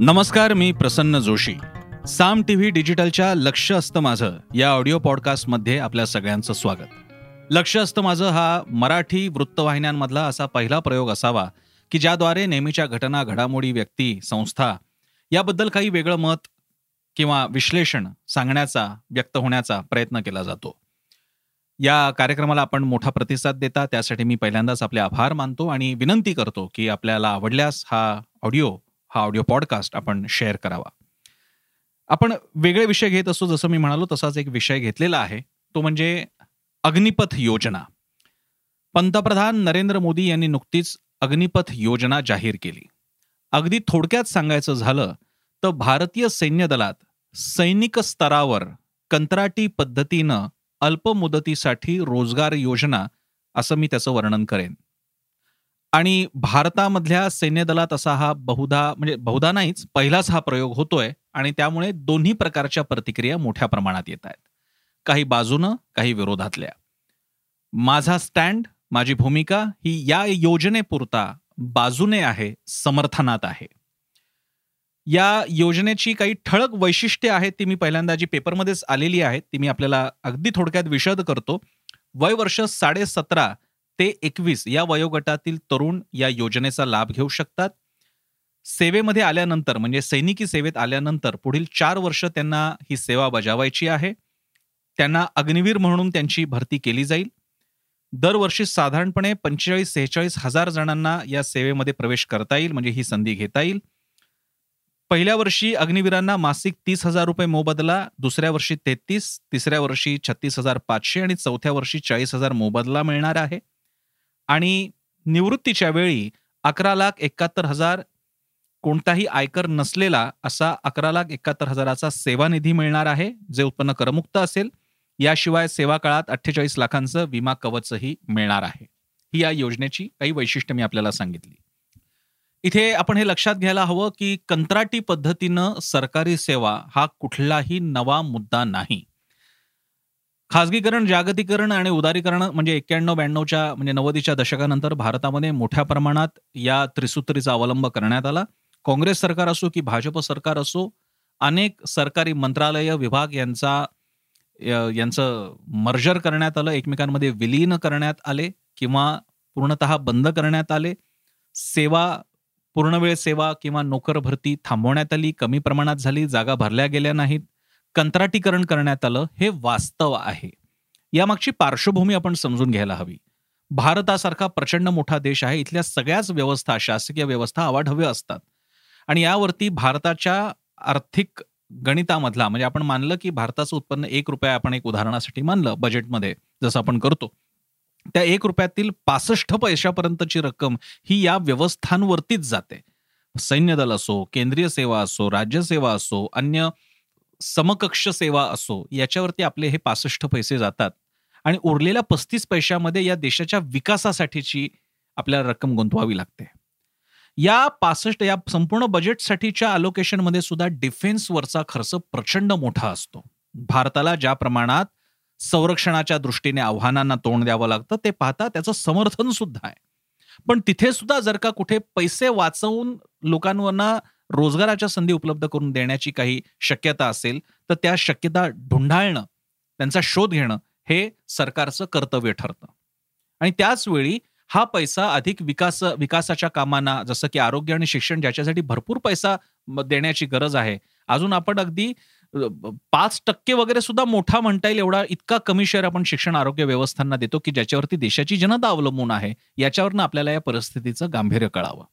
नमस्कार मी Prasanna Joshi. Saam T V डिजिटलच्या लक्ष असतं माझं या ऑडिओ पॉडकास्टमध्ये आपल्या सगळ्यांचं स्वागत. लक्ष असतं माझं हा मराठी वृत्तवाहिन्यांमधला असा पहिला प्रयोग असावा की ज्याद्वारे नेहमीच्या घटना घडामोडी व्यक्ती संस्था याबद्दल काही वेगळं मत किंवा विश्लेषण सांगण्याचा व्यक्त होण्याचा प्रयत्न केला जातो. या कार्यक्रमाला आपण मोठा प्रतिसाद देता त्यासाठी मी पहिल्यांदाच आपले आभार मानतो आणि विनंती करतो की आपल्याला आवडल्यास हा ऑडिओ हा ऑडिओ पॉडकास्ट आपण शेअर करावा. आपण वेगळे विषय घेत असतो जसं मी म्हणालो तसाच एक विषय घेतलेला आहे. तो म्हणजे अग्निपथ योजना. पंतप्रधान नरेंद्र मोदी यांनी नुकतीच अग्निपथ योजना जाहीर केली. अगदी थोडक्यात सांगायचं झालं तर भारतीय सैन्य दलात सैनिक स्तरावर कंत्राटी पद्धतीनं अल्प मुदतीसाठी रोजगार योजना असं मी त्याचं वर्णन करेन. आणि भारतामधल्या सैन्य दलात असा हा बहुधा म्हणजे बहुधा नाहीच पहिलाच हा प्रयोग होतोय आणि त्यामुळे दोन्ही प्रकारच्या प्रतिक्रिया मोठ्या प्रमाणात येत आहेत. काही बाजूनं काही विरोधातल्या. माझा स्टँड माझी भूमिका ही या योजनेपुरता बाजूने आहे समर्थनात आहे. या योजनेची काही ठळक वैशिष्ट्ये आहेत ती मी पहिल्यांदा जी पेपरमध्येच आलेली आहेत ती मी आपल्याला अगदी थोडक्यात विशद करतो. वय वर्ष साडे सतरा ते एकवीस या वयोगटातील तरुण या योजनेचा लाभ घेऊ शकतात. सेवेमध्ये आल्यानंतर म्हणजे सैनिकी सेवेत आल्यानंतर पुढील चार वर्ष त्यांना ही सेवा बजावायची आहे. त्यांना अग्निवीर म्हणून त्यांची भरती केली जाईल. दरवर्षी साधारणपणे पंचेचाळीस सेहेचाळीस हजार जणांना या सेवेमध्ये प्रवेश करता येईल म्हणजे ही संधी घेता येईल. पहिल्या वर्षी अग्निवीरांना मासिक तीस हजार रुपये मोबदला दुसऱ्या वर्षी तेहतीस तिसऱ्या वर्षी छत्तीस हजार पाचशे आणि चौथ्या वर्षी चाळीस हजार मोबदला मिळणार आहे. आणि निवृत्तीच्या वेळी अकरा लाख एकाहत्तर हजार कोणताही आयकर नसलेला असा अकरा लाख एकाहत्तर हजाराचा सेवानिधी मिळणार आहे जे उत्पन्न करमुक्त असेल. याशिवाय सेवा काळात अठ्ठेचाळीस लाखांचं विमा कवचही मिळणार आहे. ही या योजनेची काही वैशिष्ट्य मी आपल्याला सांगितली. इथे आपण हे लक्षात घ्यायला हवं की कंत्राटी पद्धतीनं सरकारी सेवा हा कुठलाही नवा मुद्दा नाही. खासगीकरण जागतिकरण आणि उदारीकरण म्हणजे एक्क्याण्णव ब्याण्णवच्या म्हणजे नव्वदीच्या दशकानंतर भारतामध्ये मोठ्या प्रमाणात या त्रिसूत्रीचा अवलंब करण्यात आला. काँग्रेस सरकार असो की भाजप सरकार असो अनेक सरकारी मंत्रालय विभाग यांचा यांचं मर्जर करण्यात आलं. एकमेकांमध्ये विलीन करण्यात आले किंवा पूर्णतः बंद करण्यात आले. सेवा पूर्णवेळ सेवा किंवा नोकर भरती थांबवण्यात आली. कमी प्रमाणात झाली. जागा भरल्या गेल्या नाहीत. कंत्राटीकरण करण्यात आलं हे वास्तव आहे. यामागची पार्श्वभूमी आपण समजून घ्यायला हवी. भारतासारखा प्रचंड मोठा देश आहे इथल्या सगळ्याच व्यवस्था शासकीय व्यवस्था आवाढव्य असतात. आणि यावरती भारताच्या आर्थिक गणितामधला म्हणजे आपण मानलं की भारताचं उत्पन्न एक रुपया आपण एक उदाहरणासाठी मानलं बजेटमध्ये जसं आपण करतो त्या एक रुपयातील पासष्ट पैशापर्यंतची रक्कम ही या व्यवस्थांवरतीच जाते. सैन्य दल असो केंद्रीय सेवा असो राज्यसेवा असो अन्य समकक्ष सेवा असो याच्यावरती आपले हे पासष्ट पैसे जातात. आणि उरलेल्या पस्तीस पैशामध्ये या देशाच्या विकासासाठीची आपल्याला रक्कम गुंतवावी लागते. या पासष्ट या संपूर्ण बजेटसाठीच्या अलोकेशनमध्ये सुद्धा डिफेन्सवरचा खर्च प्रचंड मोठा असतो. भारताला ज्या प्रमाणात संरक्षणाच्या दृष्टीने आव्हानांना तोंड द्यावं लागतं ते पाहता त्याचं समर्थन सुद्धा आहे. पण तिथे सुद्धा जर का कुठे पैसे वाचवून लोकांवरना रोजगाराच्या संधी उपलब्ध करून देण्याची काही शक्यता असेल तर त्या शक्यता ढुंढाळणं त्यांचा शोध घेणं हे सरकारचं कर्तव्य ठरतं. आणि त्याच वेळी हा पैसा अधिक विकास विकासाच्या कामांना जसं की आरोग्य आणि शिक्षण ज्याच्यासाठी भरपूर पैसा देण्याची गरज आहे. अजून आपण अगदी पाच टक्के वगैरे सुद्धा मोठा म्हणता येईल एवढा इतका कमी शेअर आपण शिक्षण आरोग्य व्यवस्थांना देतो की ज्याच्यावरती देशाची जनता अवलंबून आहे याच्यावरनं आपल्याला या परिस्थितीचं गांभीर्य कळावं.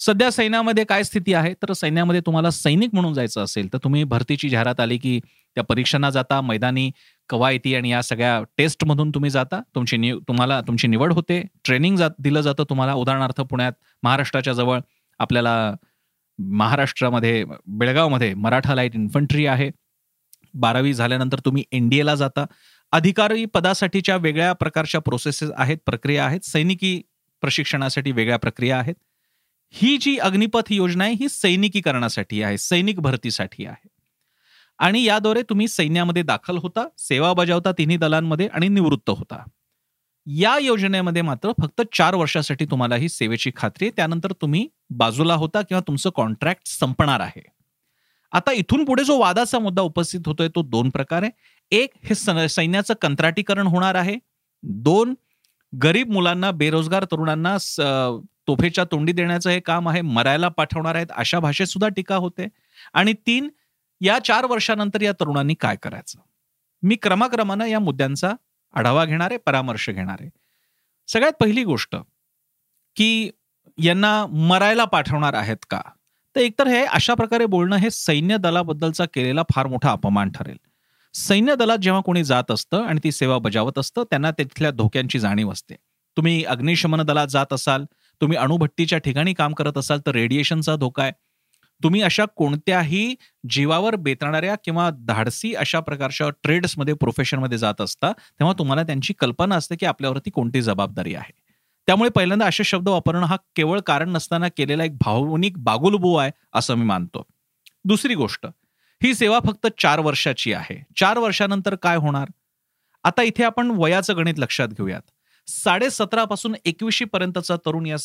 सध्या सैन्यामध्ये काय स्थिती आहे? तर सैन्यामध्ये तुम्हाला सैनिक म्हणून जायचं असेल तर तुम्ही भरतीची जाहिरात आली की त्या परीक्षांना जाता मैदानी कवायती आणि या सगळ्या टेस्टमधून तुम्ही जाता. तुमची नि तुम्हाला तुमची निवड होते. ट्रेनिंग जात दिलं जातं तुम्हाला. उदाहरणार्थ पुण्यात महाराष्ट्राच्या जवळ आपल्याला महाराष्ट्रामध्ये बेळगावमध्ये मराठा लाइट इन्फंट्री आहे. बारावी झाल्यानंतर तुम्ही एनडीएला जाता. अधिकारी पदासाठीच्या वेगळ्या प्रकारच्या प्रोसेसेस आहेत प्रक्रिया आहेत. सैनिकी प्रशिक्षणासाठी वेगळ्या प्रक्रिया आहेत. ही जी अग्निपथ योजना आहे ही सैनिकीकरणासाठी आहे सैनिक भरतीसाठी आहे. आणि याद्वारे तुम्ही सैन्यामध्ये दाखल होता सेवा बजावता तिन्ही दलांमध्ये आणि निवृत्त होता. या योजनेमध्ये मात्र फक्त चार वर्षासाठी तुम्हाला ही सेवेची खात्री आहे. त्यानंतर तुम्ही बाजूला होता किंवा तुमचं कॉन्ट्रॅक्ट संपणार आहे. आता इथून पुढे जो वादाचा मुद्दा उपस्थित होतोय तो दोन प्रकारे एक हे सैन्याचं कंत्राटीकरण होणार आहे. दोन गरीब मुलांना बेरोजगार तरुणांना तोफेच्या तोंडी देण्याचं हे काम आहे मरायला पाठवणार आहेत अशा भाषेत सुद्धा टीका होते. आणि तीन या चार वर्षानंतर या तरुणांनी काय करायचं? मी क्रमाक्रमानं या मुद्द्यांचा आढावा घेणार आहे परामर्श घेणार. आहे सगळ्यात पहिली गोष्ट की यांना मरायला पाठवणार आहेत का? तर एकतर हे अशा प्रकारे बोलणं हे सैन्य दलाबद्दलचा केलेला फार मोठा अपमान ठरेल. सैन्य दलात जेव्हा कोणी जात असतं आणि ती सेवा बजावत असतं त्यांना तिथल्या धोक्यांची जाणीव असते. तुम्ही अग्निशमन दलात जात असाल तुम्ही अणुभट्टीच्या ठिकाणी काम करत असाल तर रेडिएशनचा धोका आहे. तुम्ही अशा कोणत्याही जीवावर बेतणाऱ्या किंवा धाडसी अशा प्रकारच्या ट्रेड्समध्ये प्रोफेशनमध्ये जात असता तेव्हा तुम्हाला त्यांची कल्पना असते की आपल्यावरती कोणती जबाबदारी आहे. त्यामुळे पहिल्यांदा असे शब्द वापरणं हा केवळ कारण नसताना केलेला एक भावनिक बागुलबू आहे असं मी मानतो. दुसरी गोष्ट ही सेवा फक्त चार वर्षाची आहे. चार वर्षानंतर काय होणार? आता इथे आपण वयाचं गणित लक्षात घेऊयात. साडेसतरा पासून एकवीशी पर्यंतचा तरुण या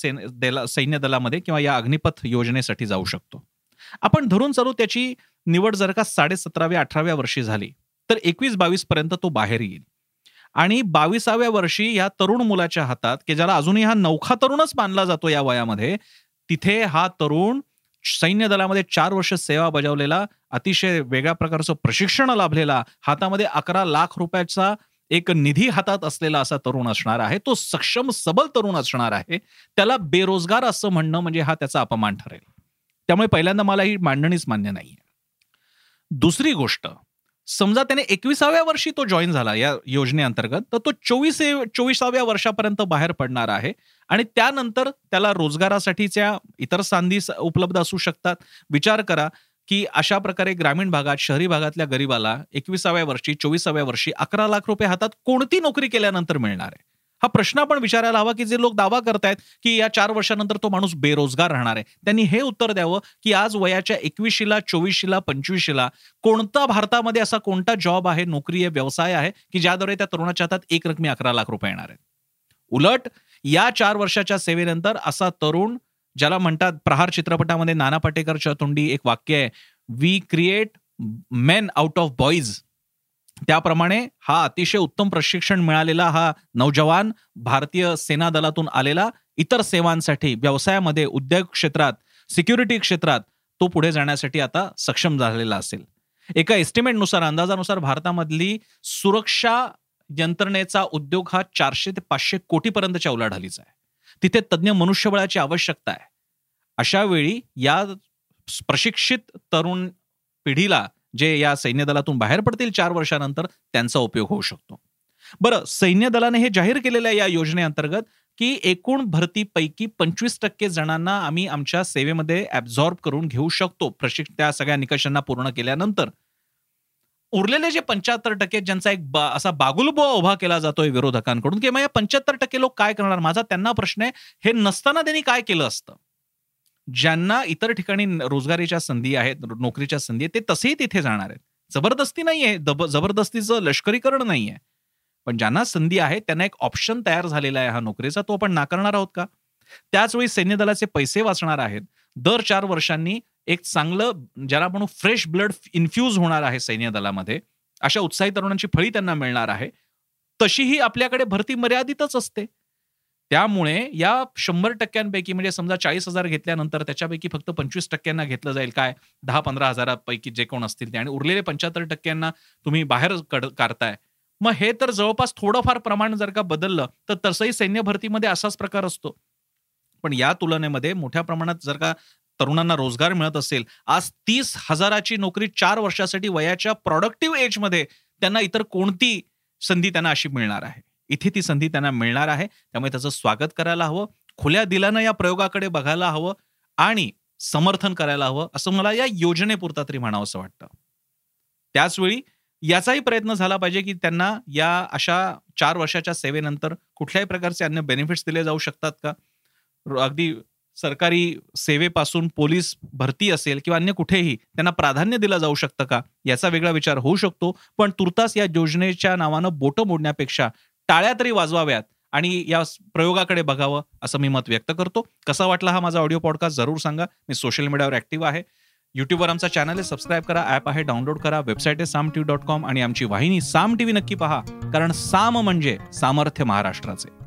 सैन्य दलामध्ये किंवा या अग्निपथ योजनेसाठी जाऊ शकतो. आपण धरून चालू त्याची निवड जर का साडेसतराव्या अठराव्या वर्षी झाली तर एकवीस बावीस पर्यंत तो बाहेर येईल. आणि बावीसाव्या वर्षी या तरुण मुलाच्या हातात की ज्याला अजूनही हा नौखा तरुणच मानला जातो या वयामध्ये तिथे हा तरुण सैन्य दलामध्ये चार वर्ष सेवा बजावलेला अतिशय वेगळ्या प्रकारचं प्रशिक्षण लाभलेला हातामध्ये अकरा लाख रुपयाचा एक निधी हातात असलेला असा तरुण असणार आहे तो सक्षम सबल तरुण असणार आहे त्याला बेरोजगार असं म्हणणं म्हणजे हा त्याचा अपमान ठरेल. त्यामुळे पहिल्यांदा मला ही मांडणीच मान्य नाहीये. दुसरी गोष्ट समजा त्याने एकविसाव्या वर्षी तो जॉईन झाला या योजनेअंतर्गत तर तो चोवीस चोवीसाव्या वर्षापर्यंत बाहेर पडणार आहे आणि त्यानंतर त्याला रोजगारासाठीच्या इतर संधी उपलब्ध असू शकतात. विचार करा की अशा प्रकारे ग्रामीण भागात शहरी भागातल्या गरीबाला एकविसाव्या वर्षी चोवीसाव्या वर्षी अकरा लाख रुपये हातात कोणती नोकरी केल्यानंतर मिळणार आहे? हा प्रश्न आपण विचारायला हवा की जे लोक दावा करतायत की या चार वर्षानंतर तो माणूस बेरोजगार राहणार आहे. त्यांनी हे उत्तर द्यावं की आज वयाच्या एकवीसशेला चोवीसशेला पंचवीसशेला कोणता भारतामध्ये असा कोणता जॉब आहे नोकरी आहे व्यवसाय आहे की ज्याद्वारे त्या तरुणाच्या हातात एक रकमी अकरा लाख रुपये येणार आहेत? उलट या चार वर्षाच्या सेवेनंतर असा तरुण ज्याला म्हणतात प्रहार चित्रपटामध्ये नाना पाटेकरच्या तोंडी एक वाक्य आहे we create men out of boys त्याप्रमाणे हा अतिशय उत्तम प्रशिक्षण मिळालेला हा नौजवान भारतीय सेना दलातून आलेला इतर सेवांसाठी व्यवसायामध्ये उद्योग क्षेत्रात सिक्युरिटी क्षेत्रात तो पुढे जाण्यासाठी आता सक्षम झालेला असेल. एका एस्टिमेटनुसार अंदाजानुसार भारतामधली सुरक्षा यंत्रणेचा उद्योग हा चारशे ते पाचशे कोटीपर्यंतच्या उलाढालीचा आहे. तिथे तज्ज्ञ मनुष्यबळाची आवश्यकता आहे. अशा वेळी या प्रशिक्षित तरुण पिढीला जे या सैन्य दलातून बाहेर पडतील चार वर्षानंतर त्यांचा उपयोग होऊ शकतो. बरं सैन्य दलाने हे जाहीर केलेल्या या योजनेअंतर्गत की एकूण भरतीपैकी पंचवीस टक्के जणांना आम्ही आमच्या सेवेमध्ये ऍब्झॉर्ब करून घेऊ शकतो. प्रशिक्ष त्या सगळ्या निकषांना पूर्ण केल्यानंतर उरलेले जे पंच्याहत्तर टक्के ज्यांचा एक बा, असा बागुलबुवा उभा केला जातोय विरोधकांकडून की मग या पंच्याहत्तर टक्के लोक काय करणार? माझा त्यांना प्रश्न आहे हे नसताना त्यांनी काय केलं असतं? ज्यांना इतर ठिकाणी रोजगारीच्या संधी आहेत नोकरीच्या संधी आहेत ते तसेही तिथे जाणार आहेत. जबरदस्ती नाहीये जबरदस्तीचं लष्करीकरण नाहीये. पण ज्यांना संधी आहे त्यांना एक ऑप्शन तयार झालेला आहे हा नोकरीचा तो आपण नाकारणार आहोत का? त्याचवेळी सैन्य दलाचे पैसे वाचणार आहेत. दर चार वर्षांनी एक चांगलं ज्याला म्हणू फ्रेश ब्लड इन्फ्यूज होणार आहे सैन्य दलामध्ये अशा उत्साही तरुणांची फळी त्यांना मिळणार आहे. तशीही आपल्याकडे भरती मर्यादितच असते. त्यामुळे या शंभर टक्क्यांपैकी म्हणजे समजा चाळीस हजार घेतल्यानंतर त्याच्यापैकी फक्त पंचवीस टक्क्यांना घेतलं जाईल काय? दहा पंधरा हजारापैकी जे कोण असतील ते. आणि उरलेले पंच्याहत्तर टक्क्यांना तुम्ही बाहेर कड काढताय. मग हे तर जवळपास थोडंफार प्रमाण जर का बदललं तर तसंही सैन्य भरतीमध्ये असाच प्रकार असतो. पण या तुलनेमध्ये मोठ्या प्रमाणात जर का तरुणांना रोजगार मिळत असेल आज तीस हजाराची नोकरी चार वर्षासाठी वयाच्या प्रॉडक्टिव्ह एजमध्ये त्यांना इतर कोणती संधी त्यांना अशी मिळणार आहे? इथे ती संधी त्यांना मिळणार आहे. त्यामुळे त्याचं स्वागत करायला हवं खुल्या दिलानं या प्रयोगाकडे बघायला हवं आणि समर्थन करायला हवं असं मला या योजनेपुरता तरी म्हणावं असं वाटतं. त्याचवेळी याचाही प्रयत्न झाला पाहिजे की त्यांना या अशा चार वर्षाच्या सेवेनंतर कुठल्याही प्रकारचे अन्य बेनिफिट्स दिले जाऊ शकतात का? अगदी सरकारी सेवेपासून पोलीस भरती असेल किंवा अन्य कुठेही त्यांना प्राधान्य दिलं जाऊ शकतं का? याचा वेगळा विचार होऊ शकतो. पण तुर्तास या योजनेच्या नावानं बोटं मोडण्यापेक्षा टाळ्या तरी वाजवाव्यात आणि या प्रयोगाकडे बघावं असं मी मत व्यक्त करतो. कसा वाटला हा माझा ऑडिओ पॉडकास्ट जरूर सांगा. मी सोशल मीडियावर ऍक्टिव्ह आहे. युट्यूबवर आमचा चॅनल आहे सबस्क्राईब करा ॲप आहे डाउनलोड करा. वेबसाईट आहे साम टी डॉट कॉम आणि आमची वाहिनी साम टीव्ही नक्की पहा कारण साम म्हणजे सामर्थ्य महाराष्ट्राचे.